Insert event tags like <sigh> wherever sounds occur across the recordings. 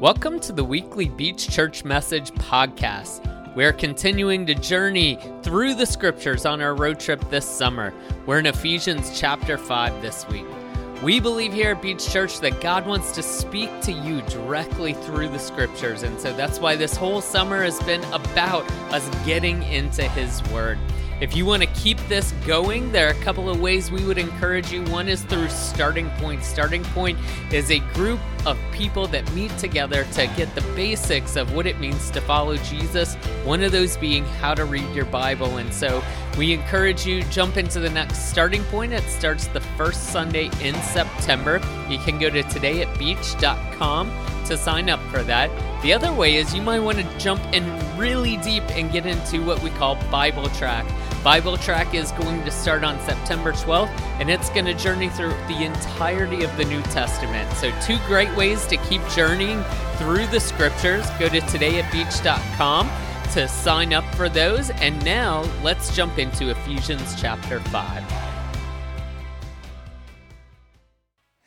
Welcome to the weekly Beach Church Message podcast. We're continuing to journey through the scriptures on our road trip this summer. We're in Ephesians chapter 5 this week. We believe here at Beach Church that God wants to speak to you directly through the scriptures. And so that's why this whole summer has been about us getting into His Word. If you want to keep this going, there are a couple of ways we would encourage you. One is through Starting Point. Starting Point is a group of people that meet together to get the basics of what it means to follow Jesus. One of those being how to read your Bible. And so we encourage you jump into the next starting point. It starts the first Sunday in September. You can go to todayatbeach.com to sign up for that. The other way is you might want to jump in really deep and get into what we call Bible Track. Bible Track is going to start on September 12th, and it's going to journey through the entirety of the New Testament. So, two great ways to keep journeying through the scriptures. Go to todayatbeach.com to sign up for those. And now, let's jump into Ephesians chapter 5.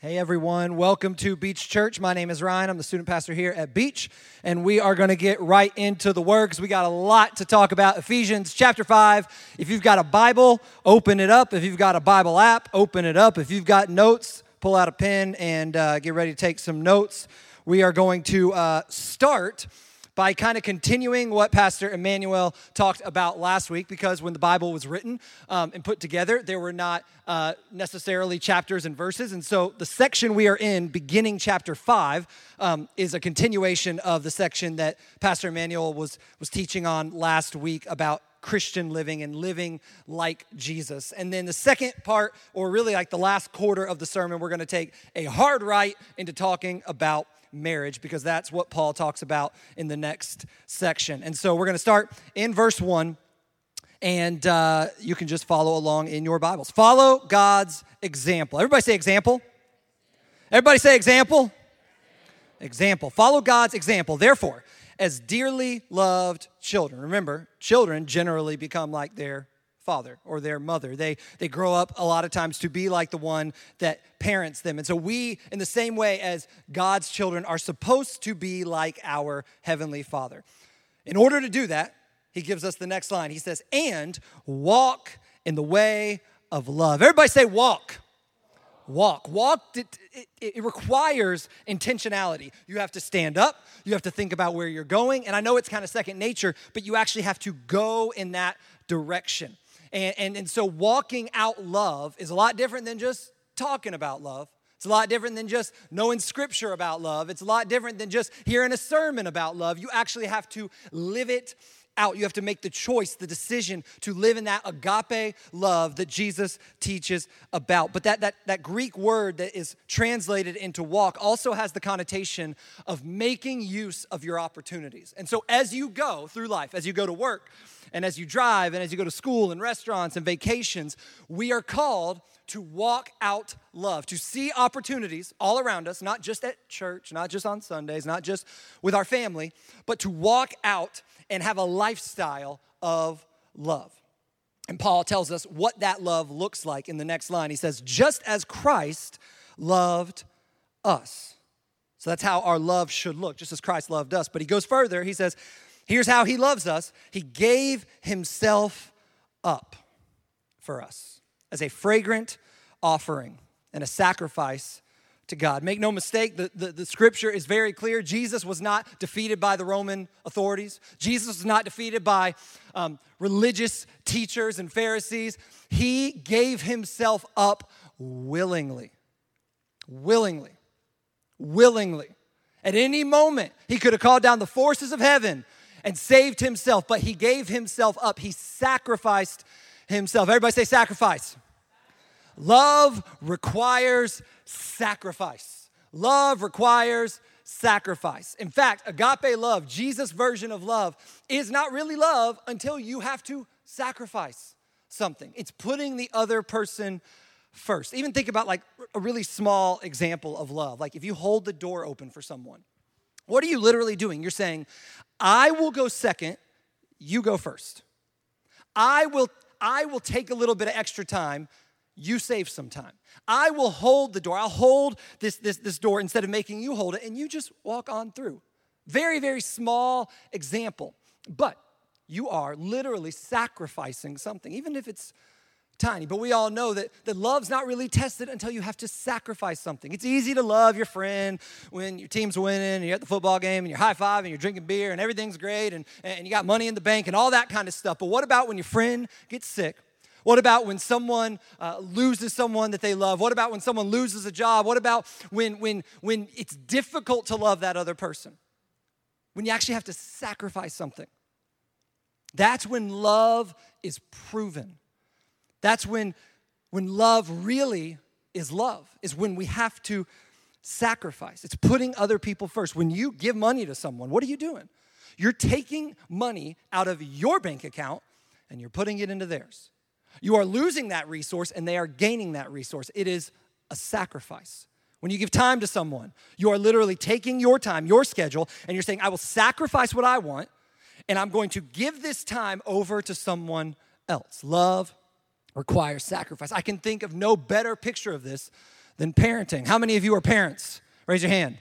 Hey everyone, welcome to Beach Church. My name is Ryan. I'm the student pastor here at Beach, and we are going to get right into the works. We got a lot to talk about. Ephesians chapter 5. If you've got a Bible, open it up. If you've got a Bible app, open it up. If you've got notes, pull out a pen and uh, get ready to take some notes. We are going to uh, start by kind of continuing what Pastor Emmanuel talked about last week, because when the Bible was written um, and put together, there were not uh, necessarily chapters and verses. And so the section we are in, beginning chapter five, um, is a continuation of the section that Pastor Emmanuel was, was teaching on last week about Christian living and living like Jesus. And then the second part, or really like the last quarter of the sermon, we're going to take a hard right into talking about marriage because that's what Paul talks about in the next section. And so we're going to start in verse 1 and uh, you can just follow along in your Bibles. Follow God's example. Everybody say example. Everybody say example. Example. Follow God's example. Therefore, as dearly loved children, remember, children generally become like their father or their mother. They, they grow up a lot of times to be like the one that parents them. And so we, in the same way as God's children, are supposed to be like our Heavenly Father. In order to do that, he gives us the next line. He says, and walk in the way of love. Everybody say, walk. Walk. Walk, it, it, it, requires intentionality. You have to stand up, you have to think about where you're going. And I know it's kind of second nature, but you actually have to go in that direction. And, and, and so walking out love is a lot different than just talking about love. It's a lot different than just knowing scripture about love. It's a lot different than just hearing a sermon about love. You actually have to live it out. You have to make the choice, the decision to live in that agape love that Jesus teaches about. But that, that, that Greek word that is translated into walk also has the connotation of making use of your opportunities. And so as you go through life, as you go to work, and as you drive, and as you go to school and restaurants and vacations, we are called to walk out love, to see opportunities all around us, not just at church, not just on Sundays, not just with our family, but to walk out and have a lifestyle of love. And Paul tells us what that love looks like in the next line. He says, just as Christ loved us. So that's how our love should look, just as Christ loved us. But he goes further. He says, Here's how he loves us He gave himself up for us as a fragrant offering and a sacrifice to God. Make no mistake, the, the, the, scripture is very clear. Jesus was not defeated by the Roman authorities, Jesus was not defeated by um, religious teachers and Pharisees. He gave himself up willingly. Willingly. Willingly. At any moment, he could have called down the forces of heaven and saved himself, but he gave himself up. He sacrificed himself. Everybody say sacrifice. Love requires sacrifice. Love requires sacrifice. In fact, agape love, Jesus' version of love, is not really love until you have to sacrifice something. It's putting the other person first. Even think about like a really small example of love. Like if you hold the door open for someone, what are you literally doing? You're saying, I will go second, you go first. I will, I will take a little bit of extra time, you save some time. I will hold the door. I'll hold this, this, this door instead of making you hold it, and you just walk on through. Very, very small example. But you are literally sacrificing something, even if it's tiny. But we all know that, that love's not really tested until you have to sacrifice something. It's easy to love your friend when your team's winning and you're at the football game and you're high five and you're drinking beer and everything's great and, and you got money in the bank and all that kind of stuff. But what about when your friend gets sick? What about when someone uh, loses someone that they love? What about when someone loses a job? What about when, when, when it's difficult to love that other person? When you actually have to sacrifice something. That's when love is proven. That's when, when love really is love, is when we have to sacrifice. It's putting other people first. When you give money to someone, what are you doing? You're taking money out of your bank account and you're putting it into theirs. You are losing that resource and they are gaining that resource. It is a sacrifice. When you give time to someone, you are literally taking your time, your schedule, and you're saying, I will sacrifice what I want and I'm going to give this time over to someone else. Love requires sacrifice. I can think of no better picture of this than parenting. How many of you are parents? Raise your hand.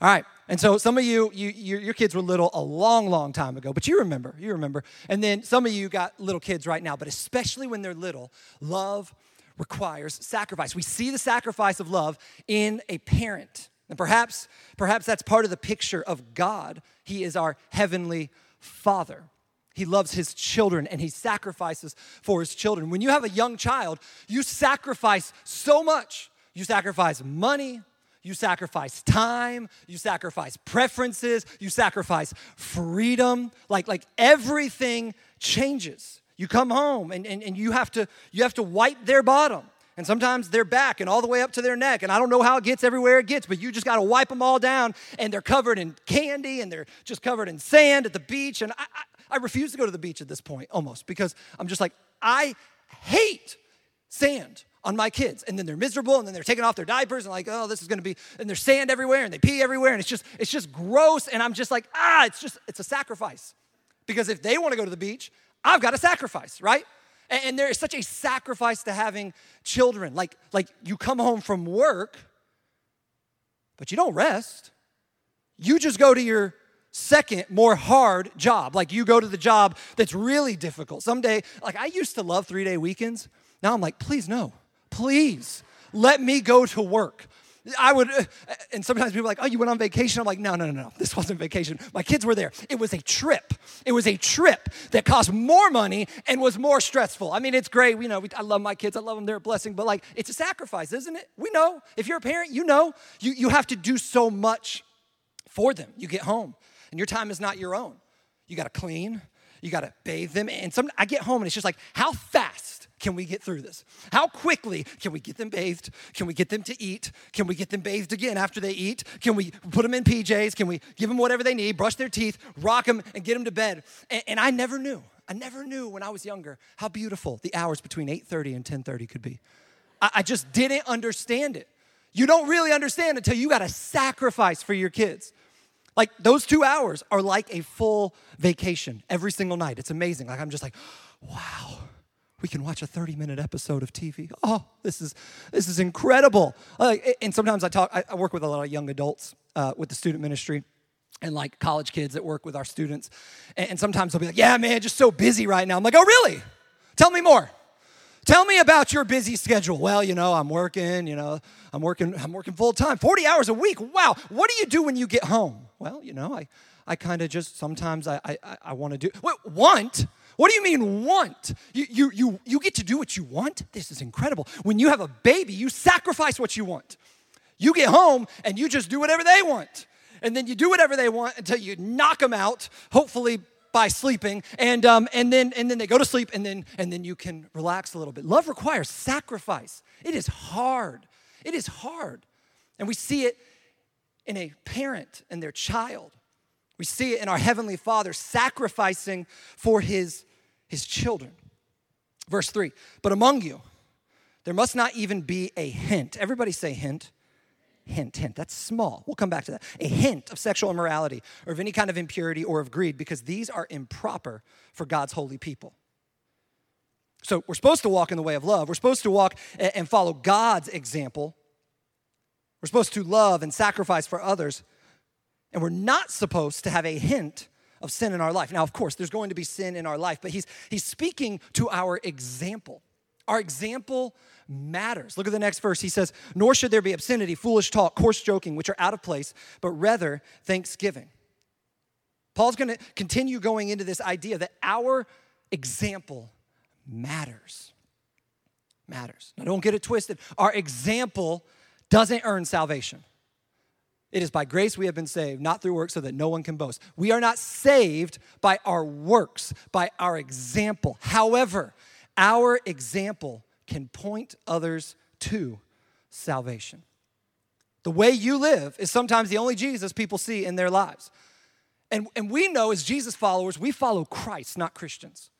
All right. And so some of you, you your, your kids were little a long, long time ago, but you remember, you remember. And then some of you got little kids right now, but especially when they're little, love requires sacrifice. We see the sacrifice of love in a parent. And perhaps, perhaps that's part of the picture of God. He is our heavenly father. He loves his children and he sacrifices for his children. When you have a young child, you sacrifice so much. You sacrifice money, you sacrifice time, you sacrifice preferences, you sacrifice freedom. Like, like everything changes. You come home and, and, and you have to you have to wipe their bottom and sometimes their back and all the way up to their neck. And I don't know how it gets everywhere it gets, but you just got to wipe them all down. And they're covered in candy and they're just covered in sand at the beach. And I, I, I refuse to go to the beach at this point almost because I'm just like, I hate sand on my kids and then they're miserable and then they're taking off their diapers and like oh this is to be and there's sand everywhere and they pee everywhere and it's just it's just gross and i'm just like ah it's just it's a sacrifice because if they want to go to the beach i've got to sacrifice right and there is such a sacrifice to having children. Like, like you come home from work, but you don't rest. You just go to your second, more hard job. Like you go to the job that's really difficult. Someday, like I used to love three day weekends. Now I'm like, please, no, please let me go to work. I would, uh, and sometimes people are like, oh, you went on vacation? I'm like, no, no, no, no. This wasn't vacation. My kids were there. It was a trip. It was a trip that cost more money and was more stressful. I mean, it's great. You know, we, I love my kids. I love them. They're a blessing. But like, it's a sacrifice, isn't it? We know. If you're a parent, you know. You, you have to do so much for them. You get home and your time is not your own. You got to clean. You got to bathe them. And some, I get home and it's just like, how fast can we get through this? How quickly can we get them bathed? Can we get them to eat? Can we get them bathed again after they eat? Can we put them in PJs? Can we give them whatever they need, brush their teeth, rock them, and get them to bed? And, and I never knew. I never knew when I was younger how beautiful the hours between 8:30 and 10:30 could be. I, I just didn't understand it. You don't really understand until you got to sacrifice for your kids. Like those two hours are like a full vacation every single night. It's amazing. Like I'm just like, wow we can watch a 30 minute episode of TV. Oh, this is this is incredible. Uh, and sometimes I talk, I, work with a lot of young adults uh, with the student ministry and like college kids that work with our students. And sometimes they'll be like, yeah, man, just so busy right now. I'm like, oh, really? Tell me more. Tell me about your busy schedule. Well, you know, I'm working, you know, I'm working, I'm working full time, 40 hours a week. Wow. What do you do when you get home? Well, you know, I, I kind of just sometimes I, I, I want to do, what, want? What do you mean want? You, you, you, you get to do what you want? This is incredible. When you have a baby, you sacrifice what you want. You get home and you just do whatever they want. And then you do whatever they want until you knock them out, hopefully by sleeping. And, um, and, then, and then they go to sleep and then, and then you can relax a little bit. Love requires sacrifice. It is hard. It is hard. And we see it in a parent and their child. We see it in our Heavenly Father sacrificing for His his children. Verse 3 But among you, there must not even be a hint. Everybody say hint. Hint, hint. That's small. We'll come back to that. A hint of sexual immorality or of any kind of impurity or of greed, because these are improper for God's holy people. So we're supposed to walk in the way of love. We're supposed to walk and follow God's example. We're supposed to love and sacrifice for others. And we're not supposed to have a hint of sin in our life. Now, of course, there's going to be sin in our life, but he's, he's speaking to our example. Our example matters. Look at the next verse. He says, Nor should there be obscenity, foolish talk, coarse joking, which are out of place, but rather thanksgiving. Paul's going to continue going into this idea that our example matters. Matters. Now, don't get it twisted. Our example doesn't earn salvation. It is by grace we have been saved, not through works, so that no one can boast. We are not saved by our works, by our example. However, our example can point others to salvation. The way you live is sometimes the only Jesus people see in their lives. And, and we know as Jesus followers, we follow Christ, not Christians.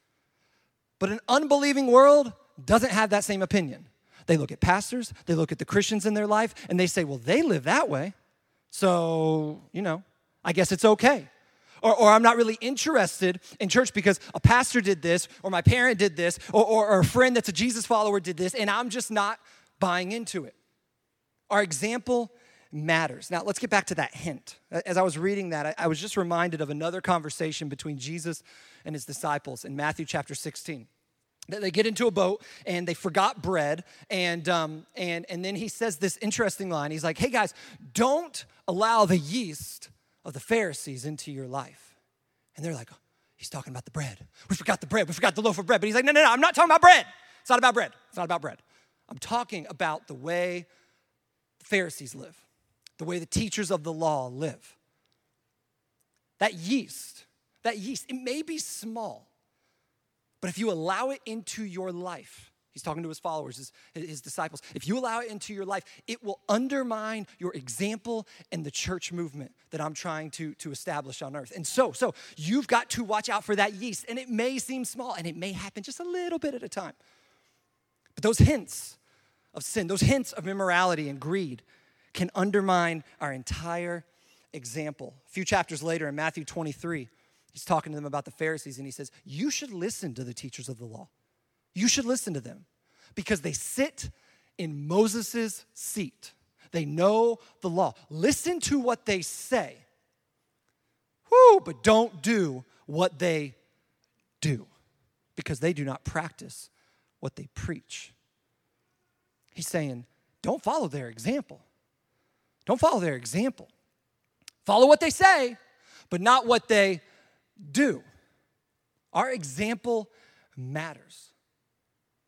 But an unbelieving world doesn't have that same opinion. They look at pastors, they look at the Christians in their life, and they say, well, they live that way. So, you know, I guess it's okay. Or, or, I'm not really interested in church because a pastor did this, or my parent did this, or, or, or, a friend that's a Jesus follower did this, and I'm just not buying into it. Our example matters. Now, let's get back to that hint. As I was reading that, I, I was just reminded of another conversation between Jesus and his disciples in Matthew chapter 16 they get into a boat and they forgot bread and um, and and then he says this interesting line. He's like hey guys don't allow the yeast of the pharisees into your life. And they're like he's talking about the bread. We forgot the bread. We forgot the loaf of bread. But he's like no no no i'm not talking about bread. It's not about bread. It's not about bread. I'm talking about the way the pharisees live the way the teachers of the law live. That yeast that yeast it may be small but if you allow it into your life, he's talking to his followers, his, his disciples, if you allow it into your life, it will undermine your example and the church movement that I'm trying to, to establish on earth. And so, so you've got to watch out for that yeast. And it may seem small and it may happen just a little bit at a time. But those hints of sin, those hints of immorality and greed can undermine our entire example. A few chapters later in Matthew 23, He's talking to them about the Pharisees, and he says, You should listen to the teachers of the law. You should listen to them because they sit in Moses' seat. They know the law. Listen to what they say. Whoo, but don't do what they do because they do not practice what they preach. He's saying, don't follow their example. Don't follow their example. Follow what they say, but not what they do. Our example matters.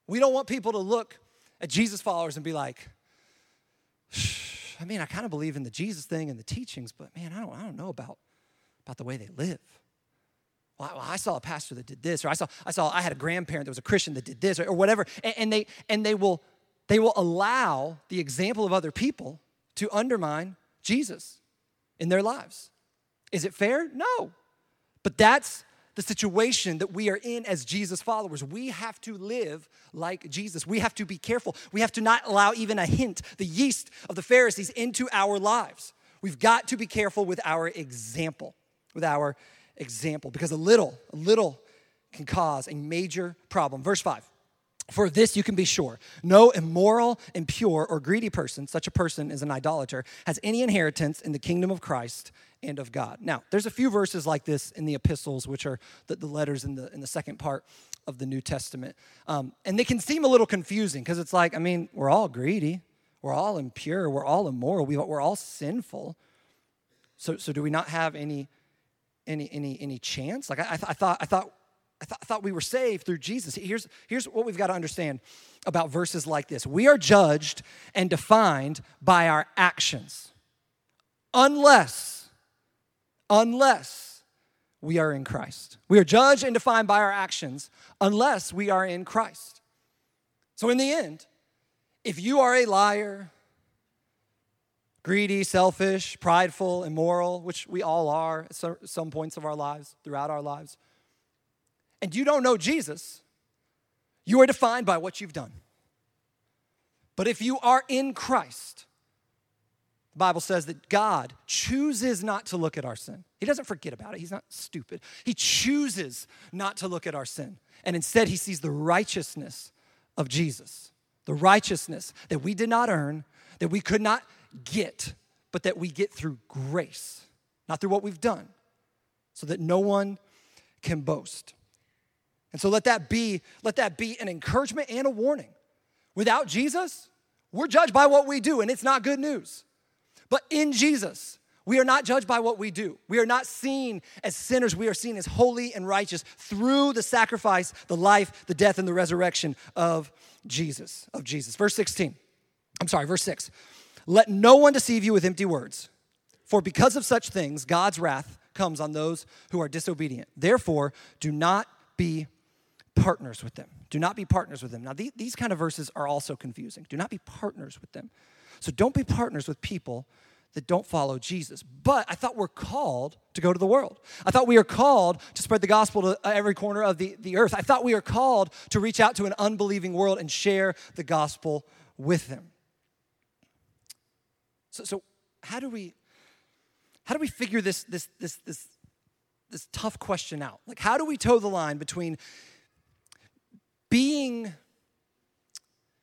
We don't want people to look at Jesus followers and be like, I mean, I kind of believe in the Jesus thing and the teachings, but man, I don't, I don't know about, about the way they live. Well, I, saw a pastor that did this, or I saw, I saw, I had a grandparent that was a Christian that did this, or, or whatever. And, and, they, and they, will, they will allow the example of other people to undermine Jesus in their lives. Is it fair? No. But that's the situation that we are in as Jesus followers. We have to live like Jesus. We have to be careful. We have to not allow even a hint, the yeast of the Pharisees, into our lives. We've got to be careful with our example, with our example, because a little, a little can cause a major problem. Verse 5. For this you can be sure no immoral, impure, or greedy person, such a person is an idolater, has any inheritance in the kingdom of Christ and of God. Now, there's a few verses like this in the epistles, which are the, the letters in the, in the second part of the New Testament. Um, and they can seem a little confusing because it's like, I mean, we're all greedy, we're all impure, we're all immoral, we, we're all sinful. So, so do we not have any, any, any, any chance? Like, I, I, th- I thought, I thought, I, th- I thought we were saved through Jesus. Here's, here's what we've got to understand about verses like this we are judged and defined by our actions, unless unless we are in Christ. We are judged and defined by our actions unless we are in Christ. So, in the end, if you are a liar, greedy, selfish, prideful, immoral, which we all are at some points of our lives, throughout our lives, and you don't know Jesus, you are defined by what you've done. But if you are in Christ, The Bible says that God chooses not to look at our sin. He doesn't forget about it, He's not stupid. He chooses not to look at our sin. And instead, He sees the righteousness of Jesus, the righteousness that we did not earn, that we could not get, but that we get through grace, not through what we've done, so that no one can boast. And so let that be, let that be an encouragement and a warning. Without Jesus, we're judged by what we do, and it's not good news. But in Jesus, we are not judged by what we do. We are not seen as sinners. We are seen as holy and righteous through the sacrifice, the life, the death, and the resurrection of Jesus. Of Jesus. Verse 16. I'm sorry, verse 6. Let no one deceive you with empty words, for because of such things, God's wrath comes on those who are disobedient. Therefore, do not be partners with them. Do not be partners with them. Now, these kind of verses are also confusing. Do not be partners with them. So don't be partners with people that don't follow Jesus. But I thought we're called to go to the world. I thought we are called to spread the gospel to every corner of the, the earth. I thought we are called to reach out to an unbelieving world and share the gospel with them. So, so how do we how do we figure this this this this this tough question out? Like how do we toe the line between being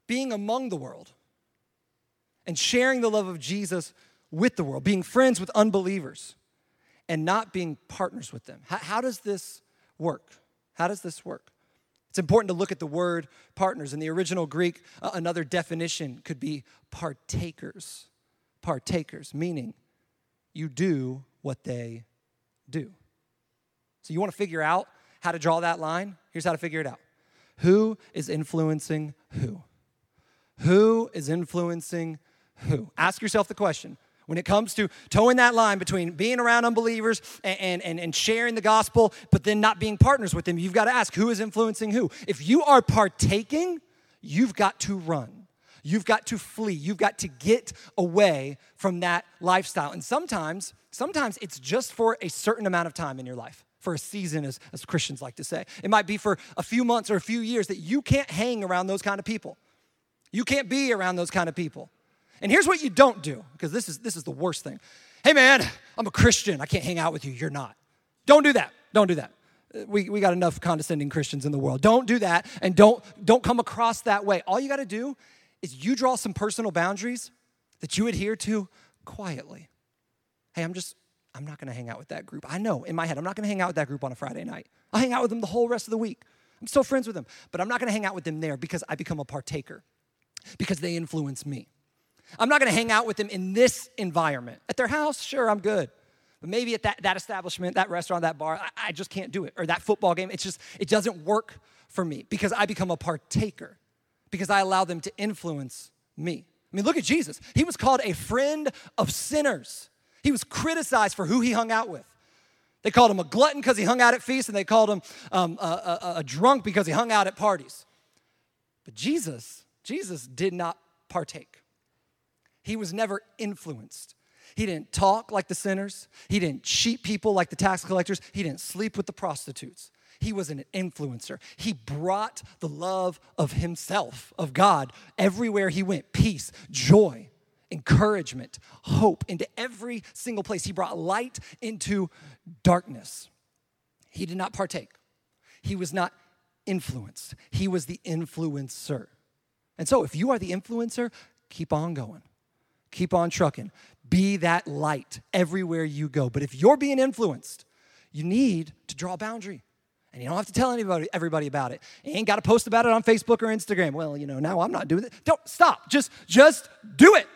being among the world and sharing the love of Jesus with the world, being friends with unbelievers, and not being partners with them. How, how, does this work? How does this work? It's important to look at the word partners. In the original Greek, uh, another definition could be partakers. Partakers, meaning you do what they do. So you want to figure out how to draw that line? Here's how to figure it out Who is influencing who? Who is influencing who? Ask yourself the question. When it comes to toeing that line between being around unbelievers and, and, and sharing the gospel, but then not being partners with them, you've got to ask who is influencing who. If you are partaking, you've got to run. You've got to flee. You've got to get away from that lifestyle. And sometimes, sometimes it's just for a certain amount of time in your life for a season, as, as Christians like to say. It might be for a few months or a few years that you can't hang around those kind of people. You can't be around those kind of people. And here's what you don't do, because this is, this is the worst thing. Hey, man, I'm a Christian. I can't hang out with you. You're not. Don't do that. Don't do that. We, we got enough condescending Christians in the world. Don't do that and don't, don't come across that way. All you got to do is you draw some personal boundaries that you adhere to quietly. Hey, I'm just, I'm not going to hang out with that group. I know in my head, I'm not going to hang out with that group on a Friday night. I'll hang out with them the whole rest of the week. I'm still friends with them, but I'm not going to hang out with them there because I become a partaker, because they influence me. I'm not gonna hang out with them in this environment. At their house, sure, I'm good. But maybe at that, that establishment, that restaurant, that bar, I, I just can't do it. Or that football game, it's just, it doesn't work for me because I become a partaker, because I allow them to influence me. I mean, look at Jesus. He was called a friend of sinners. He was criticized for who he hung out with. They called him a glutton because he hung out at feasts, and they called him um, a, a, a drunk because he hung out at parties. But Jesus, Jesus did not partake. He was never influenced. He didn't talk like the sinners. He didn't cheat people like the tax collectors. He didn't sleep with the prostitutes. He was an influencer. He brought the love of himself, of God, everywhere he went peace, joy, encouragement, hope into every single place. He brought light into darkness. He did not partake, he was not influenced. He was the influencer. And so, if you are the influencer, keep on going. Keep on trucking. Be that light everywhere you go. But if you're being influenced, you need to draw a boundary. And you don't have to tell anybody, everybody about it. You ain't got to post about it on Facebook or Instagram. Well, you know, now I'm not doing it. Don't stop. Just, just do it.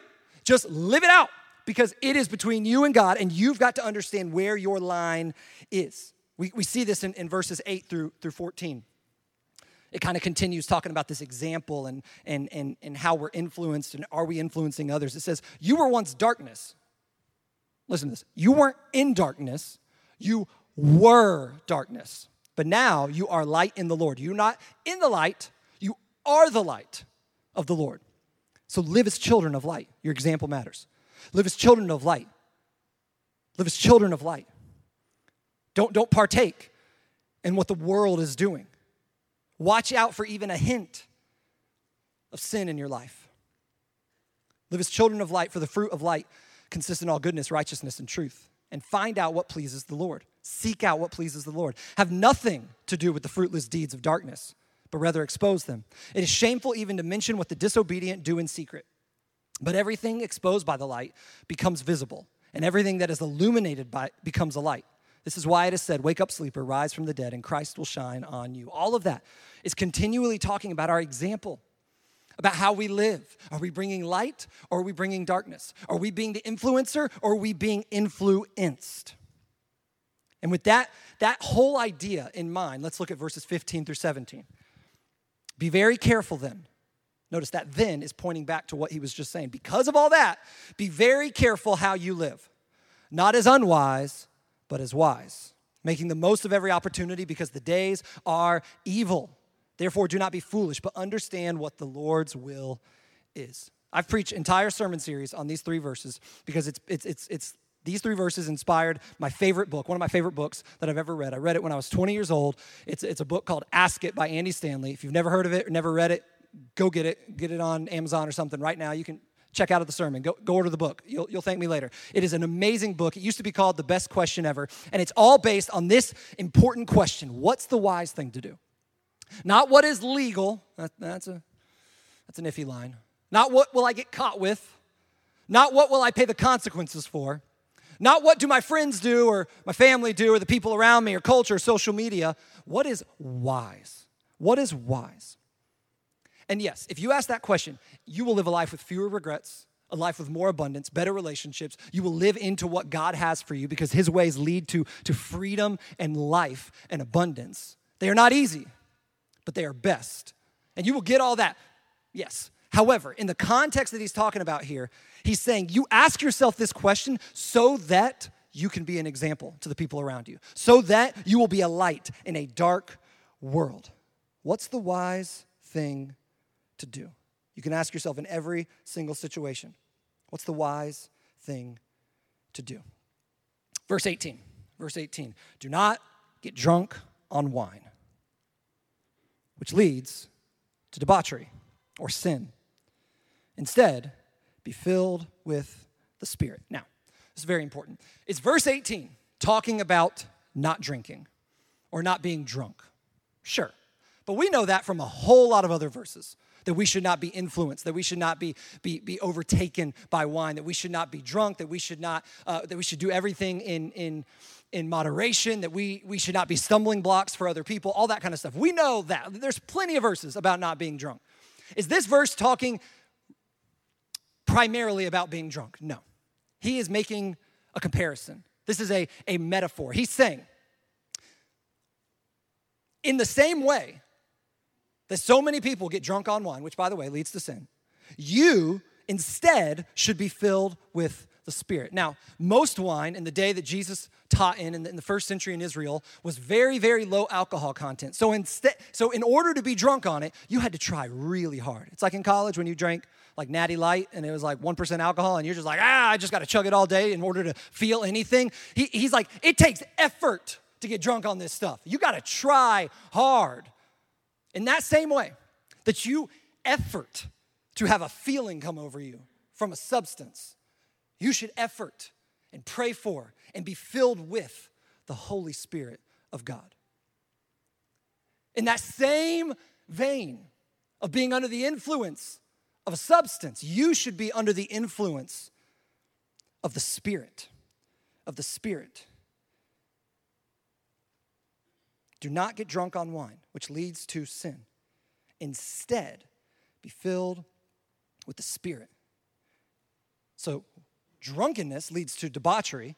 Just live it out because it is between you and God, and you've got to understand where your line is. We, we see this in, in verses 8 through, through 14 it kind of continues talking about this example and, and, and, and how we're influenced and are we influencing others. It says, You were once darkness. Listen to this. You weren't in darkness, you were darkness. But now you are light in the Lord. You're not in the light, you are the light of the Lord. So live as children of light. Your example matters. Live as children of light. Live as children of light. Don't, don't partake in what the world is doing. Watch out for even a hint of sin in your life. Live as children of light, for the fruit of light consists in all goodness, righteousness, and truth. And find out what pleases the Lord. Seek out what pleases the Lord. Have nothing to do with the fruitless deeds of darkness, but rather expose them. It is shameful even to mention what the disobedient do in secret. But everything exposed by the light becomes visible, and everything that is illuminated by becomes a light. This is why it is said, Wake up, sleeper, rise from the dead, and Christ will shine on you. All of that is continually talking about our example, about how we live. Are we bringing light or are we bringing darkness? Are we being the influencer or are we being influenced? And with that, that whole idea in mind, let's look at verses 15 through 17. Be very careful then. Notice that then is pointing back to what he was just saying. Because of all that, be very careful how you live, not as unwise but as wise, making the most of every opportunity because the days are evil. Therefore, do not be foolish, but understand what the Lord's will is. I've preached entire sermon series on these three verses because it's, it's, it's, it's these three verses inspired my favorite book, one of my favorite books that I've ever read. I read it when I was 20 years old. It's, it's a book called Ask It by Andy Stanley. If you've never heard of it or never read it, go get it. Get it on Amazon or something right now. You can check out of the sermon. Go, go order the book. You'll, you'll thank me later. It is an amazing book. It used to be called The Best Question Ever, and it's all based on this important question What's the wise thing to do? Not what is legal, that, that's, a, that's an iffy line. Not what will I get caught with, not what will I pay the consequences for, not what do my friends do or my family do or the people around me or culture or social media. What is wise? What is wise? And yes, if you ask that question, you will live a life with fewer regrets, a life with more abundance, better relationships. You will live into what God has for you because His ways lead to, to freedom and life and abundance. They are not easy, but they are best. And you will get all that. Yes. However, in the context that he's talking about here, he's saying you ask yourself this question so that you can be an example to the people around you, so that you will be a light in a dark world. What's the wise thing to do? You can ask yourself in every single situation what's the wise thing to do? Verse 18. Verse 18. Do not get drunk on wine, which leads to debauchery or sin. Instead, be filled with the Spirit. Now, this is very important. It's verse 18 talking about not drinking or not being drunk. Sure. But we know that from a whole lot of other verses that we should not be influenced, that we should not be, be, be overtaken by wine, that we should not be drunk, that we should not, uh, that we should do everything in, in, in moderation, that we, we should not be stumbling blocks for other people, all that kind of stuff. We know that. There's plenty of verses about not being drunk. Is this verse talking primarily about being drunk? No. He is making a comparison. This is a, a metaphor. He's saying, in the same way that so many people get drunk on wine, which by the way leads to sin, you instead should be filled with the Spirit. Now, most wine in the day that Jesus taught in, in the first century in Israel, was very, very low alcohol content. So instead, so in order to be drunk on it, you had to try really hard. It's like in college when you drank like Natty Light and it was like 1% alcohol and you're just like, ah, I just got to chug it all day in order to feel anything. He, he's like, it takes effort to get drunk on this stuff. You got to try hard. In that same way, that you effort to have a feeling come over you from a substance, you should effort and pray for and be filled with the Holy Spirit of God. In that same vein of being under the influence of a substance, you should be under the influence of the Spirit. Of the Spirit. Do not get drunk on wine, which leads to sin. Instead, be filled with the Spirit. So, drunkenness leads to debauchery.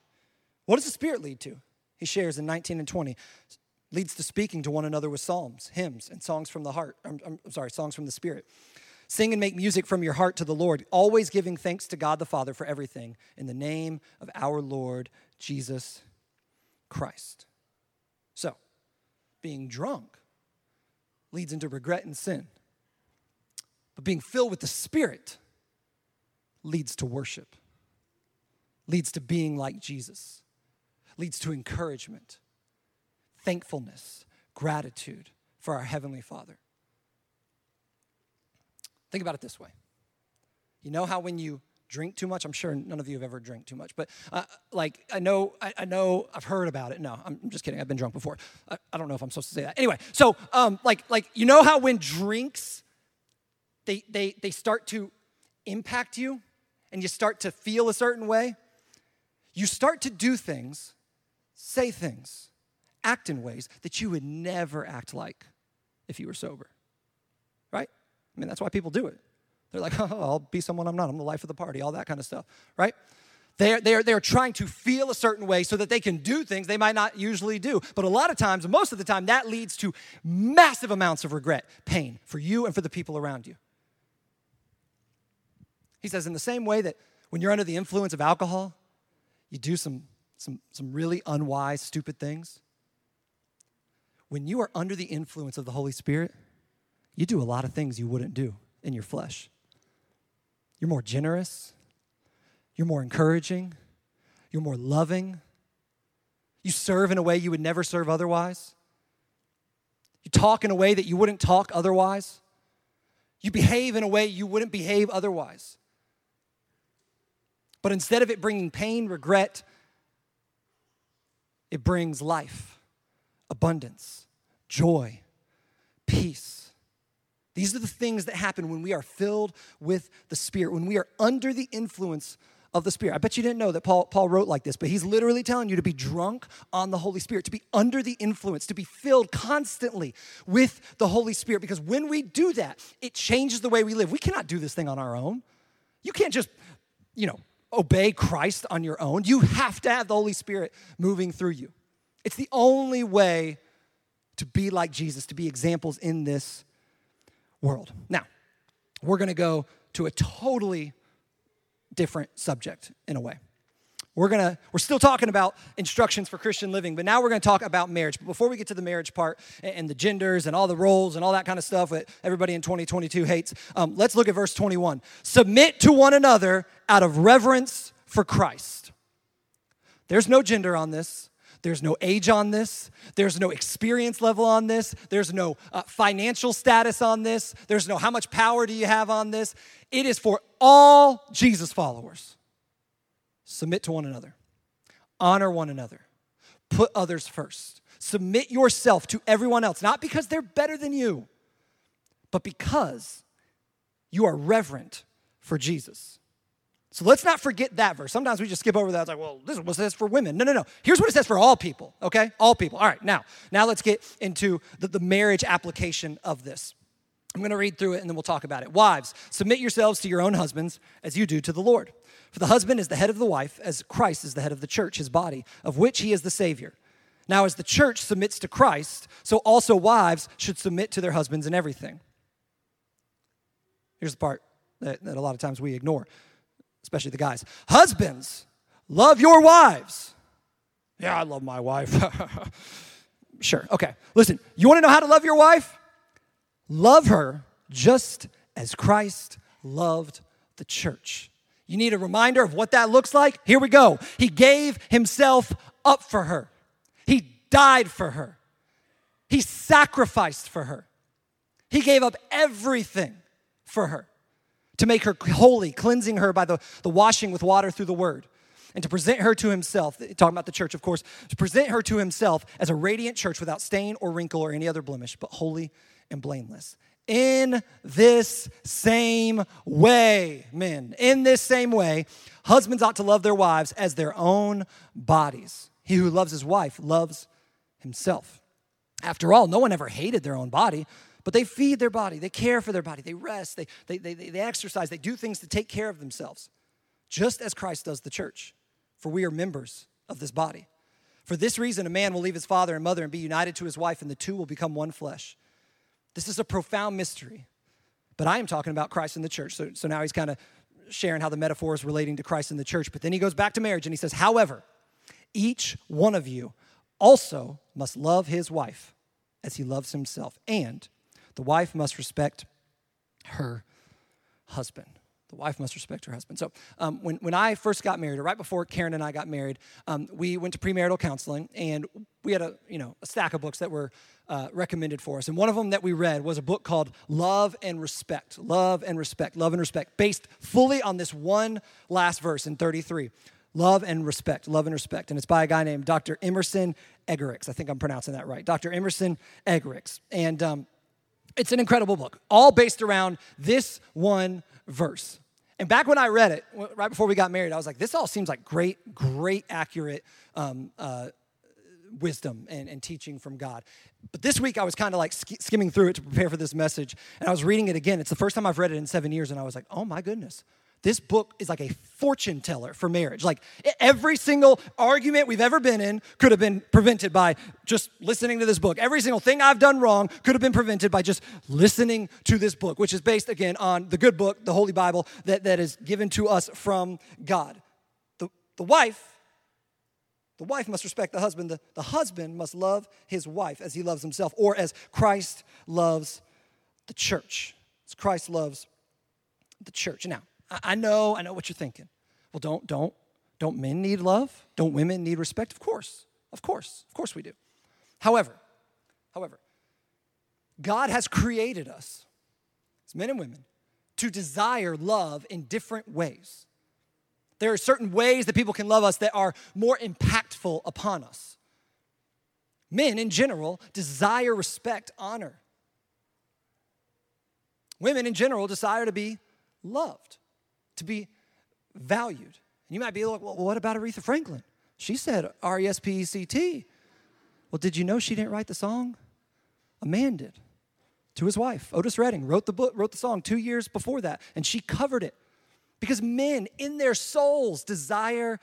What does the Spirit lead to? He shares in 19 and 20 leads to speaking to one another with psalms, hymns, and songs from the heart. I'm, I'm, sorry, songs from the Spirit. Sing and make music from your heart to the Lord, always giving thanks to God the Father for everything in the name of our Lord Jesus Christ. So, being drunk leads into regret and sin. But being filled with the Spirit leads to worship, leads to being like Jesus, leads to encouragement, thankfulness, gratitude for our Heavenly Father. Think about it this way. You know how when you drink too much. I'm sure none of you have ever drank too much, but uh, like I know, I, I, know, I've heard about it. No, I'm just kidding. I've been drunk before. I, I don't know if I'm supposed to say that. Anyway, so um, like like you know how when drinks, they they they start to impact you, and you start to feel a certain way. You start to do things, say things, act in ways that you would never act like if you were sober. Right? I mean, that's why people do it. They're like, <laughs> oh, I'll be someone I'm not. I'm the life of the party, all that kind of stuff, right? They're, they're, they're trying to feel a certain way so that they can do things they might not usually do. But a lot of times, most of the time, that leads to massive amounts of regret, pain for you and for the people around you. He says, in the same way that when you're under the influence of alcohol, you do some, some, some really unwise, stupid things. When you are under the influence of the Holy Spirit, you do a lot of things you wouldn't do in your flesh. You're more generous. You're more encouraging. You're more loving. You serve in a way you would never serve otherwise. You talk in a way that you wouldn't talk otherwise. You behave in a way you wouldn't behave otherwise. But instead of it bringing pain, regret, it brings life, abundance, joy, peace. These are the things that happen when we are filled with the Spirit, when we are under the influence of the Spirit. I bet you didn't know that Paul, Paul wrote like this, but he's literally telling you to be drunk on the Holy Spirit, to be under the influence, to be filled constantly with the Holy Spirit. Because when we do that, it changes the way we live. We cannot do this thing on our own. You can't just, you know, obey Christ on your own. You have to have the Holy Spirit moving through you. It's the only way to be like Jesus, to be examples in this world. Now, we're going to go to a totally different subject in a way. We're going to we're still talking about instructions for Christian living, but now we're going to talk about marriage. But before we get to the marriage part and the genders and all the roles and all that kind of stuff that everybody in 2022 hates, um, let's look at verse 21. Submit to one another out of reverence for Christ. There's no gender on this. There's no age on this. There's no experience level on this. There's no uh, financial status on this. There's no how much power do you have on this. It is for all Jesus followers. Submit to one another, honor one another, put others first. Submit yourself to everyone else, not because they're better than you, but because you are reverent for Jesus. So let's not forget that verse. Sometimes we just skip over that. It's like, well, this is what says for women. No, no, no. Here's what it says for all people, okay? All people. All right, now, now let's get into the, the marriage application of this. I'm going to read through it and then we'll talk about it. Wives, submit yourselves to your own husbands as you do to the Lord. For the husband is the head of the wife, as Christ is the head of the church, his body, of which he is the Savior. Now, as the church submits to Christ, so also wives should submit to their husbands in everything. Here's the part that, that a lot of times we ignore especially the guys. Husbands, love your wives. Yeah, I love my wife. <laughs> sure, okay. Listen, you want to know how to love your wife? Love her just as Christ loved the church. You need a reminder of what that looks like? Here we go. He gave himself up for her, he died for her, he sacrificed for her, he gave up everything for her to make her holy, cleansing her by the, the washing with water through the word, and to present her to himself, talking about the church, of course, to present her to himself as a radiant church without stain or wrinkle or any other blemish, but holy and blameless. In this same way, men, in this same way, husbands ought to love their wives as their own bodies. He who loves his wife loves himself. After all, no one ever hated their own body but they feed their body, they care for their body, they rest, they, they, they, they exercise, they do things to take care of themselves, just as Christ does the church. For we are members of this body. For this reason, a man will leave his father and mother and be united to his wife, and the two will become one flesh. This is a profound mystery. But I am talking about Christ and the church. So, so now he's kind of sharing how the metaphor is relating to Christ and the church. But then he goes back to marriage and he says, However, each one of you also must love his wife as he loves himself, and the wife must respect her husband. the wife must respect her husband. So, um, when, when I first got married, or right before Karen and I got married, um, we went to premarital counseling, and we had a you know a stack of books that were uh, recommended for us. And one of them that we read was a book called Love and Respect. Love and Respect. Love and Respect, based fully on this one last verse in 33. Love and Respect. Love and Respect, and it's by a guy named Dr. Emerson Eggerichs. I think I'm pronouncing that right. Dr. Emerson Eggerichs, and um, it's an incredible book, all based around this one verse. And back when I read it, right before we got married, I was like, this all seems like great, great, accurate um, uh, wisdom and, and, teaching from God. But this week, I was kind of like sk- skimming through it to prepare for this message, and I was reading it again. It's the first time I've read it in seven years, and I was like, oh my goodness, this book is like a fortune teller for marriage. Like every single argument we've ever been in could have been prevented by just listening to this book. Every single thing I've done wrong could have been prevented by just listening to this book, which is based again on the good book, the Holy Bible, that, that is given to us from God. The, the wife the wife must respect the husband. The, the husband must love his wife as he loves himself, or as Christ loves the church. As Christ loves the church. Now, I know, I know what you're thinking. Well, don't, don't, don't men need love? Don't women need respect? Of course, of course, of course we do. However, however, God has created us, as men and women, to desire love in different ways. There are certain ways that people can love us that are more impactful upon us. Men, in general, desire respect, honor. Women, in general, desire to be loved to be valued. And you might be like, well, what about Aretha Franklin? She said R E S P E C T. Well, did you know she didn't write the song? A man did to his wife. Otis Redding wrote the book, wrote the song two years before that, and she covered it. Because men in their souls desire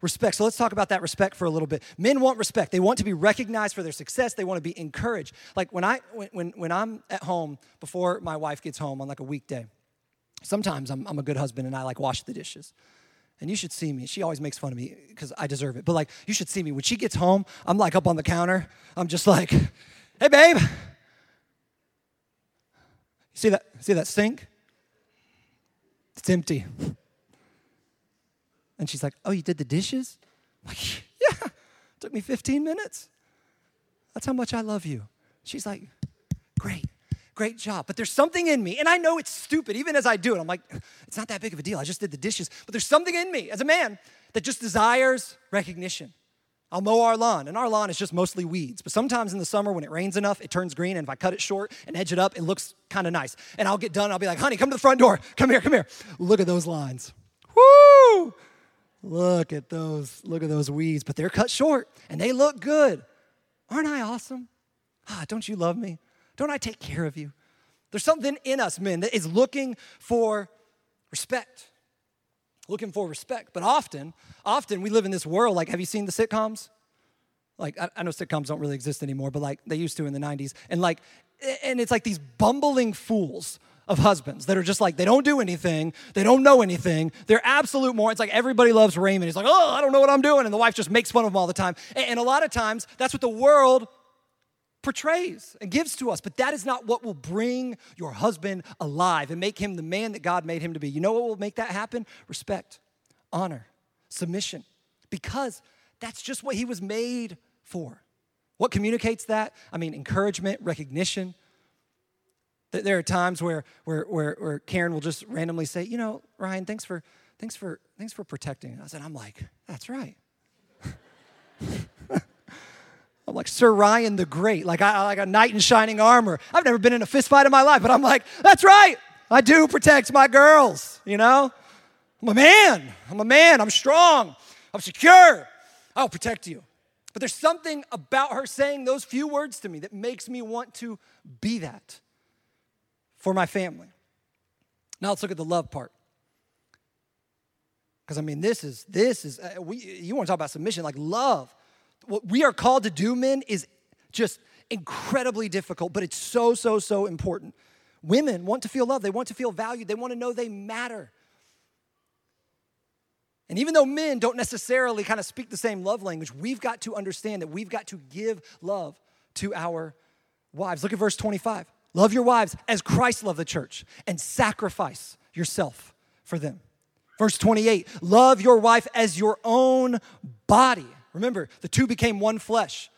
respect. So let's talk about that respect for a little bit. Men want respect. They want to be recognized for their success. They want to be encouraged. Like when I when when, when I'm at home before my wife gets home on like a weekday, Sometimes I'm, I'm a good husband and I like wash the dishes. And you should see me. She always makes fun of me because I deserve it. But like, you should see me. When she gets home, I'm like up on the counter. I'm just like, hey, babe. See that? See that sink? It's empty. And she's like, oh, you did the dishes? I'm like, yeah. Took me 15 minutes. That's how much I love you. She's like, great great job. But there's something in me, and I know it's stupid, even as I do it. I'm like, it's not that big of a deal. I just did the dishes. But there's something in me as a man that just desires recognition. I'll mow our lawn, and our lawn is just mostly weeds. But sometimes in the summer, when it rains enough, it turns green. And if I cut it short and edge it up, it looks kind of nice. And I'll get done. I'll be like, honey, come to the front door. Come here, come here. Look at those lines. Woo! Look at those, look at those weeds. But they're cut short and they look good. Aren't I awesome? Ah, don't you love me? Don't I take care of you? There's something in us, men, that is looking for respect. Looking for respect. But often, often we live in this world like, have you seen the sitcoms? Like, I, I know sitcoms don't really exist anymore, but like they used to in the 90s. And like, and it's like these bumbling fools of husbands that are just like they don't do anything they don't know anything they're absolute morons. it's like everybody loves raymond he's like oh i don't know what i'm doing and the wife just makes fun of him all the time and, and a lot of times that's what the world portrays and gives to us. But that is not what will bring your husband alive and make him the man that God made him to be. You know what will make that happen? Respect, honor, submission, because that's just what he was made for. What communicates that? I mean, encouragement, recognition. There are times where, where, where, where Karen will just randomly say, you know, Ryan, thanks for, thanks for, thanks for protecting us. And I'm like, that's right. <laughs> I'm like Sir Ryan the Great, like I like a knight in shining armor. I've never been in a fist fight in my life, but I'm like, that's right. I do protect my girls, you know? I'm a man. I'm a man. I'm strong. I'm secure. I'll protect you. But there's something about her saying those few words to me that makes me want to be that for my family. Now let's look at the love part. Because I mean, this is this is uh, we. You want to talk about submission, like love what we are called to do, men, is just incredibly difficult, but it's so, so, so important. Women want to feel loved, they want to feel valued, they want to know they matter. And even though men don't necessarily kind of speak the same love language, we've got to understand that we've got to give love to our wives. Look at verse 25. Love your wives as Christ loved the church and sacrifice yourself for them. Verse 28 Love your wife as your own body. Remember, the two became one flesh.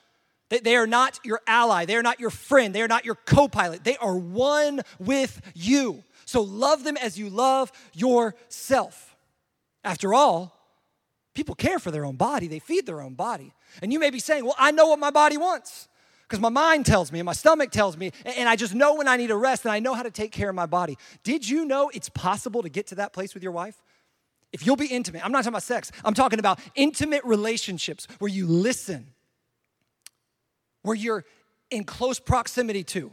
They, they are not your ally, they are not your friend, they are not your co pilot. They are one with you. So love them as you love yourself. After all, people care for their own body, they feed their own body. And you may be saying, Well, I know what my body wants because my mind tells me and my stomach tells me, and I just know when I need a rest and I know how to take care of my body. Did you know it's possible to get to that place with your wife? If you'll be intimate, I'm not talking about sex, I'm talking about intimate relationships where you listen, where you're in close proximity to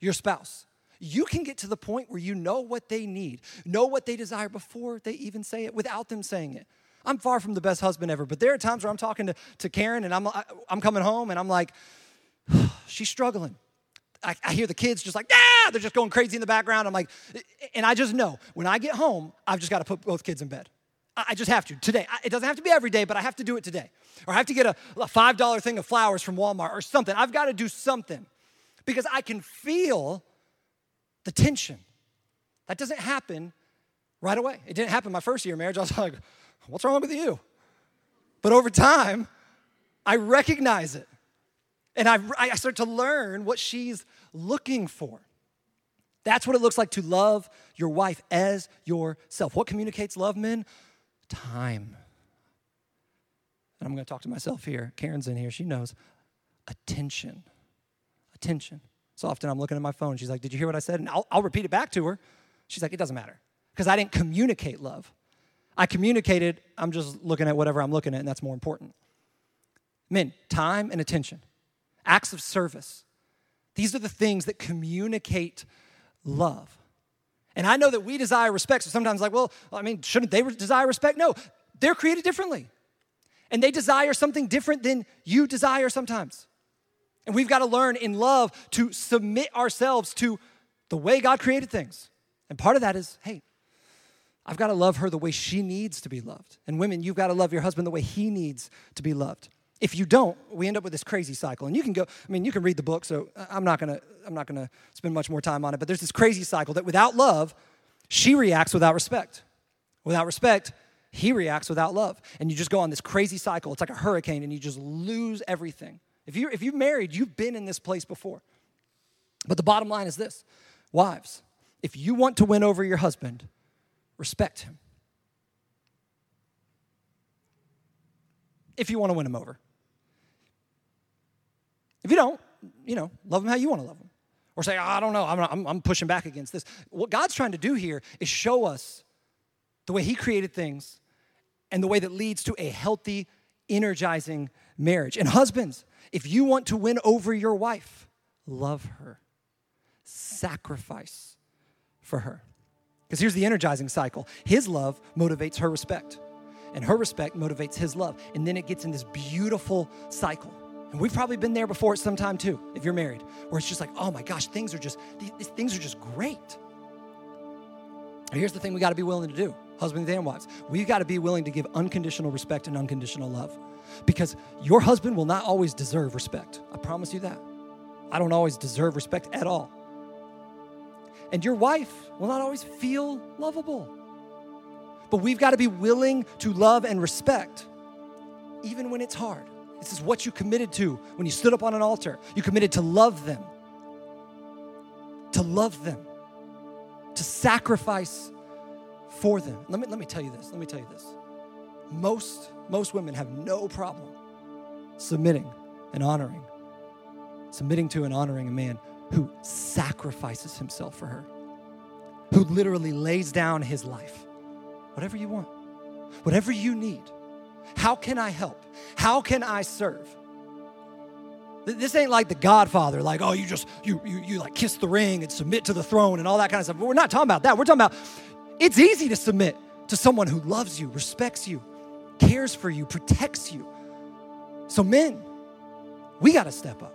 your spouse. You can get to the point where you know what they need, know what they desire before they even say it without them saying it. I'm far from the best husband ever, but there are times where I'm talking to, to Karen and I'm, I'm coming home and I'm like, <sighs> she's struggling. I, I, hear the kids just like, they're just going crazy in the background. I'm like, and I just know when I get home, I've just got to put both kids in bed. I, I just have to today. It doesn't have to be every day, but I have to do it today. Or I have to get a, a $5 thing of flowers from Walmart or something. I've got to do something because I can feel the tension. That doesn't happen right away. It didn't happen my first year of marriage. I was like, what's wrong with you? But over time, I recognize it. And I, I start to learn what she's looking for. That's what it looks like to love your wife as yourself. What communicates love, men? Time. And I'm going to talk to myself here. Karen's in here. She knows. Attention. Attention. So often I'm looking at my phone. She's like, Did you hear what I said? And I'll, I'll repeat it back to her. She's like, It doesn't matter. Because I didn't communicate love. I communicated, I'm just looking at whatever I'm looking at, and that's more important. Men, time and attention acts of service. These are the things that communicate love. And I know that we desire respect. So sometimes, like, well, I mean, shouldn't they desire respect? No, they're created differently. And they desire something different than you desire sometimes. And we've got to learn in love to submit ourselves to the way God created things. And part of that is, hey, I've got to love her the way she needs to be loved. And women, you've got to love your husband the way he needs to be loved. If you don't, we end up with this crazy cycle. And you can go, I mean, you can read the book, so I'm not gonna, I'm not gonna spend much more time on it, but there's this crazy cycle that without love, she reacts without respect. Without respect, he reacts without love. And you just go on this crazy cycle. It's like a hurricane, and you just lose everything. If you if you've married, you've been in this place before. But the bottom line is this wives, if you want to win over your husband, respect him. If you want to win him over. If you don't, you know, love them how you want to love them. Or say, I don't know, I'm, I'm, I'm pushing back against this. What God's trying to do here is show us the way He created things and the way that leads to a healthy, energizing marriage. And husbands, if you want to win over your wife, love her, sacrifice for her. Because here's the energizing cycle His love motivates her respect, and her respect motivates His love. And then it gets in this beautiful cycle and we've probably been there before at some time too, if you're married, where it's just like, oh my gosh, things are just, these, things are just great. And here's the thing we got to be willing to do, husbands and wives. We've got to be willing to give unconditional respect and unconditional love. Because your husband will not always deserve respect. I promise you that. I don't always deserve respect at all. And your wife will not always feel lovable. But we've got to be willing to love and respect, even when it's hard. This is what you committed to when you stood up on an altar. You committed to love them, to love them, to sacrifice for them. Let me, let me tell you this. Let me tell you this. Most, most women have no problem submitting and honoring, submitting to and honoring a man who sacrifices himself for her, who literally lays down his life. Whatever you want, whatever you need how can I help? How can I serve? This ain't like the Godfather, like, oh, you just, you, you, you like kiss the ring and submit to the throne and all that kind of stuff. We're not talking about that. We're talking about it's easy to submit to someone who loves you, respects you, cares for you, protects you. So, men, we got to step up.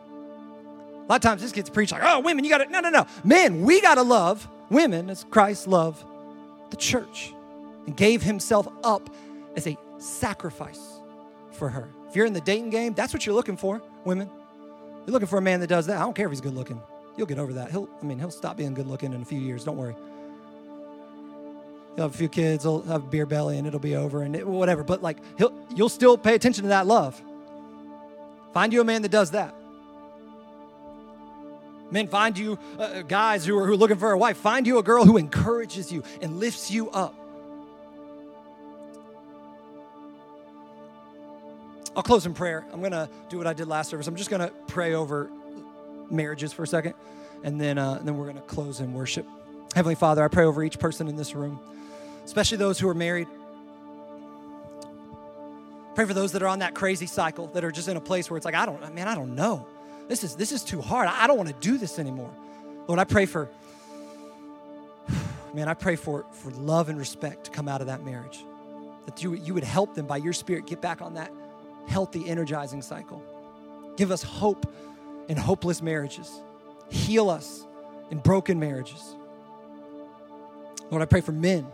A lot of times this gets preached like, oh, women, you got to, no, no, no. Men, we got to love women as Christ loved the church and gave himself up as a sacrifice for her. If you're in the dating game, that's what you're looking for, women. You're looking for a man that does that. I don't care if he's good looking. You'll get over that. He'll, I mean, he'll stop being good looking in a few years. Don't worry. He'll have a few kids, he'll have a beer belly, and it'll be over, and it, whatever. But like, he'll, you'll still pay attention to that love. Find you a man that does that. Men, find you uh, guys who are, who are looking for a wife. Find you a girl who encourages you and lifts you up. I'll close in prayer. I'm going to do what I did last service. I'm just going to pray over marriages for a second, and then, uh, and then we're going to close in worship. Heavenly Father, I pray over each person in this room, especially those who are married. Pray for those that are on that crazy cycle, that are just in a place where it's like, I don't, man, I don't know. This is this is too hard. I don't want to do this anymore. Lord, I pray for, <sighs> man, I pray for, for love and respect to come out of that marriage. That you, you would help them by your spirit get back on that healthy, energizing cycle. Give us hope in hopeless marriages. Heal us in broken marriages. Lord, I pray for men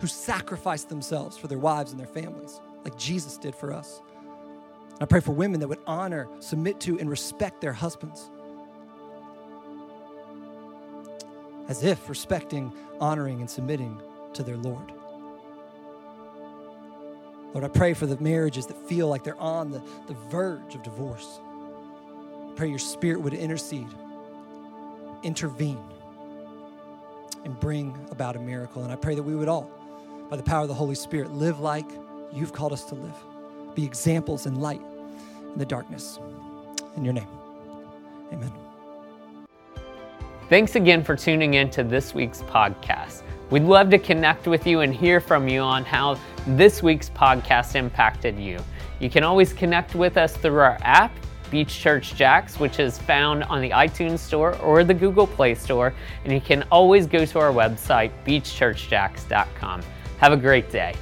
who sacrifice themselves for their wives and their families, like Jesus did for us. I pray for women that would honor, submit to, and respect their husbands. As if respecting, honoring, and submitting to their Lord. Lord, I pray for the marriages that feel like they're on the, the verge of divorce. I pray your spirit would intercede, intervene, and bring about a miracle. And I pray that we would all, by the power of the Holy Spirit, live like you've called us to live, be examples and light in the darkness. In your name, amen. Thanks again for tuning in to this week's podcast. We'd love to connect with you and hear from you on how this week's podcast impacted you. You can always connect with us through our app, Beach Church Jacks, which is found on the iTunes Store or the Google Play Store. And you can always go to our website, beachchurchjacks.com. Have a great day.